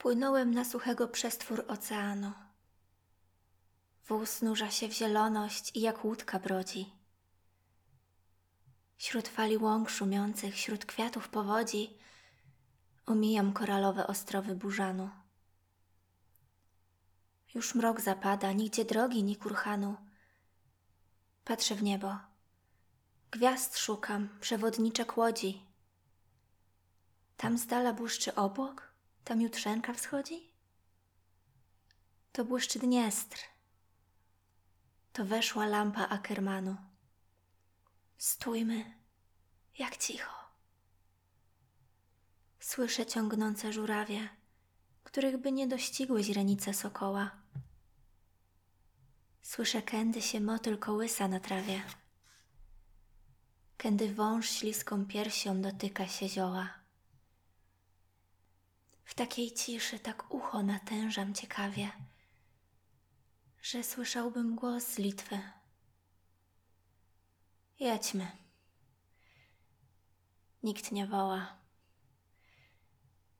Płynąłem na suchego przestwór oceanu. Wóz nurza się w zieloność i jak łódka brodzi. Śród fali łąk szumiących, śród kwiatów powodzi, omijam koralowe ostrowy burzanu. Już mrok zapada, nigdzie drogi, ni kurhanu. Patrzę w niebo. Gwiazd szukam, przewodniczek łodzi. Tam z dala błyszczy obłok, tam jutrzenka wschodzi? To błyszczy Dniestr. To weszła lampa Ackermanu. Stójmy, jak cicho. Słyszę ciągnące żurawie, których by nie dościgły źrenice sokoła. Słyszę, kędy się motyl kołysa na trawie. Kędy wąż śliską piersią dotyka się zioła. Takiej ciszy tak ucho natężam ciekawie, że słyszałbym głos z Litwy. Jedźmy. Nikt nie woła.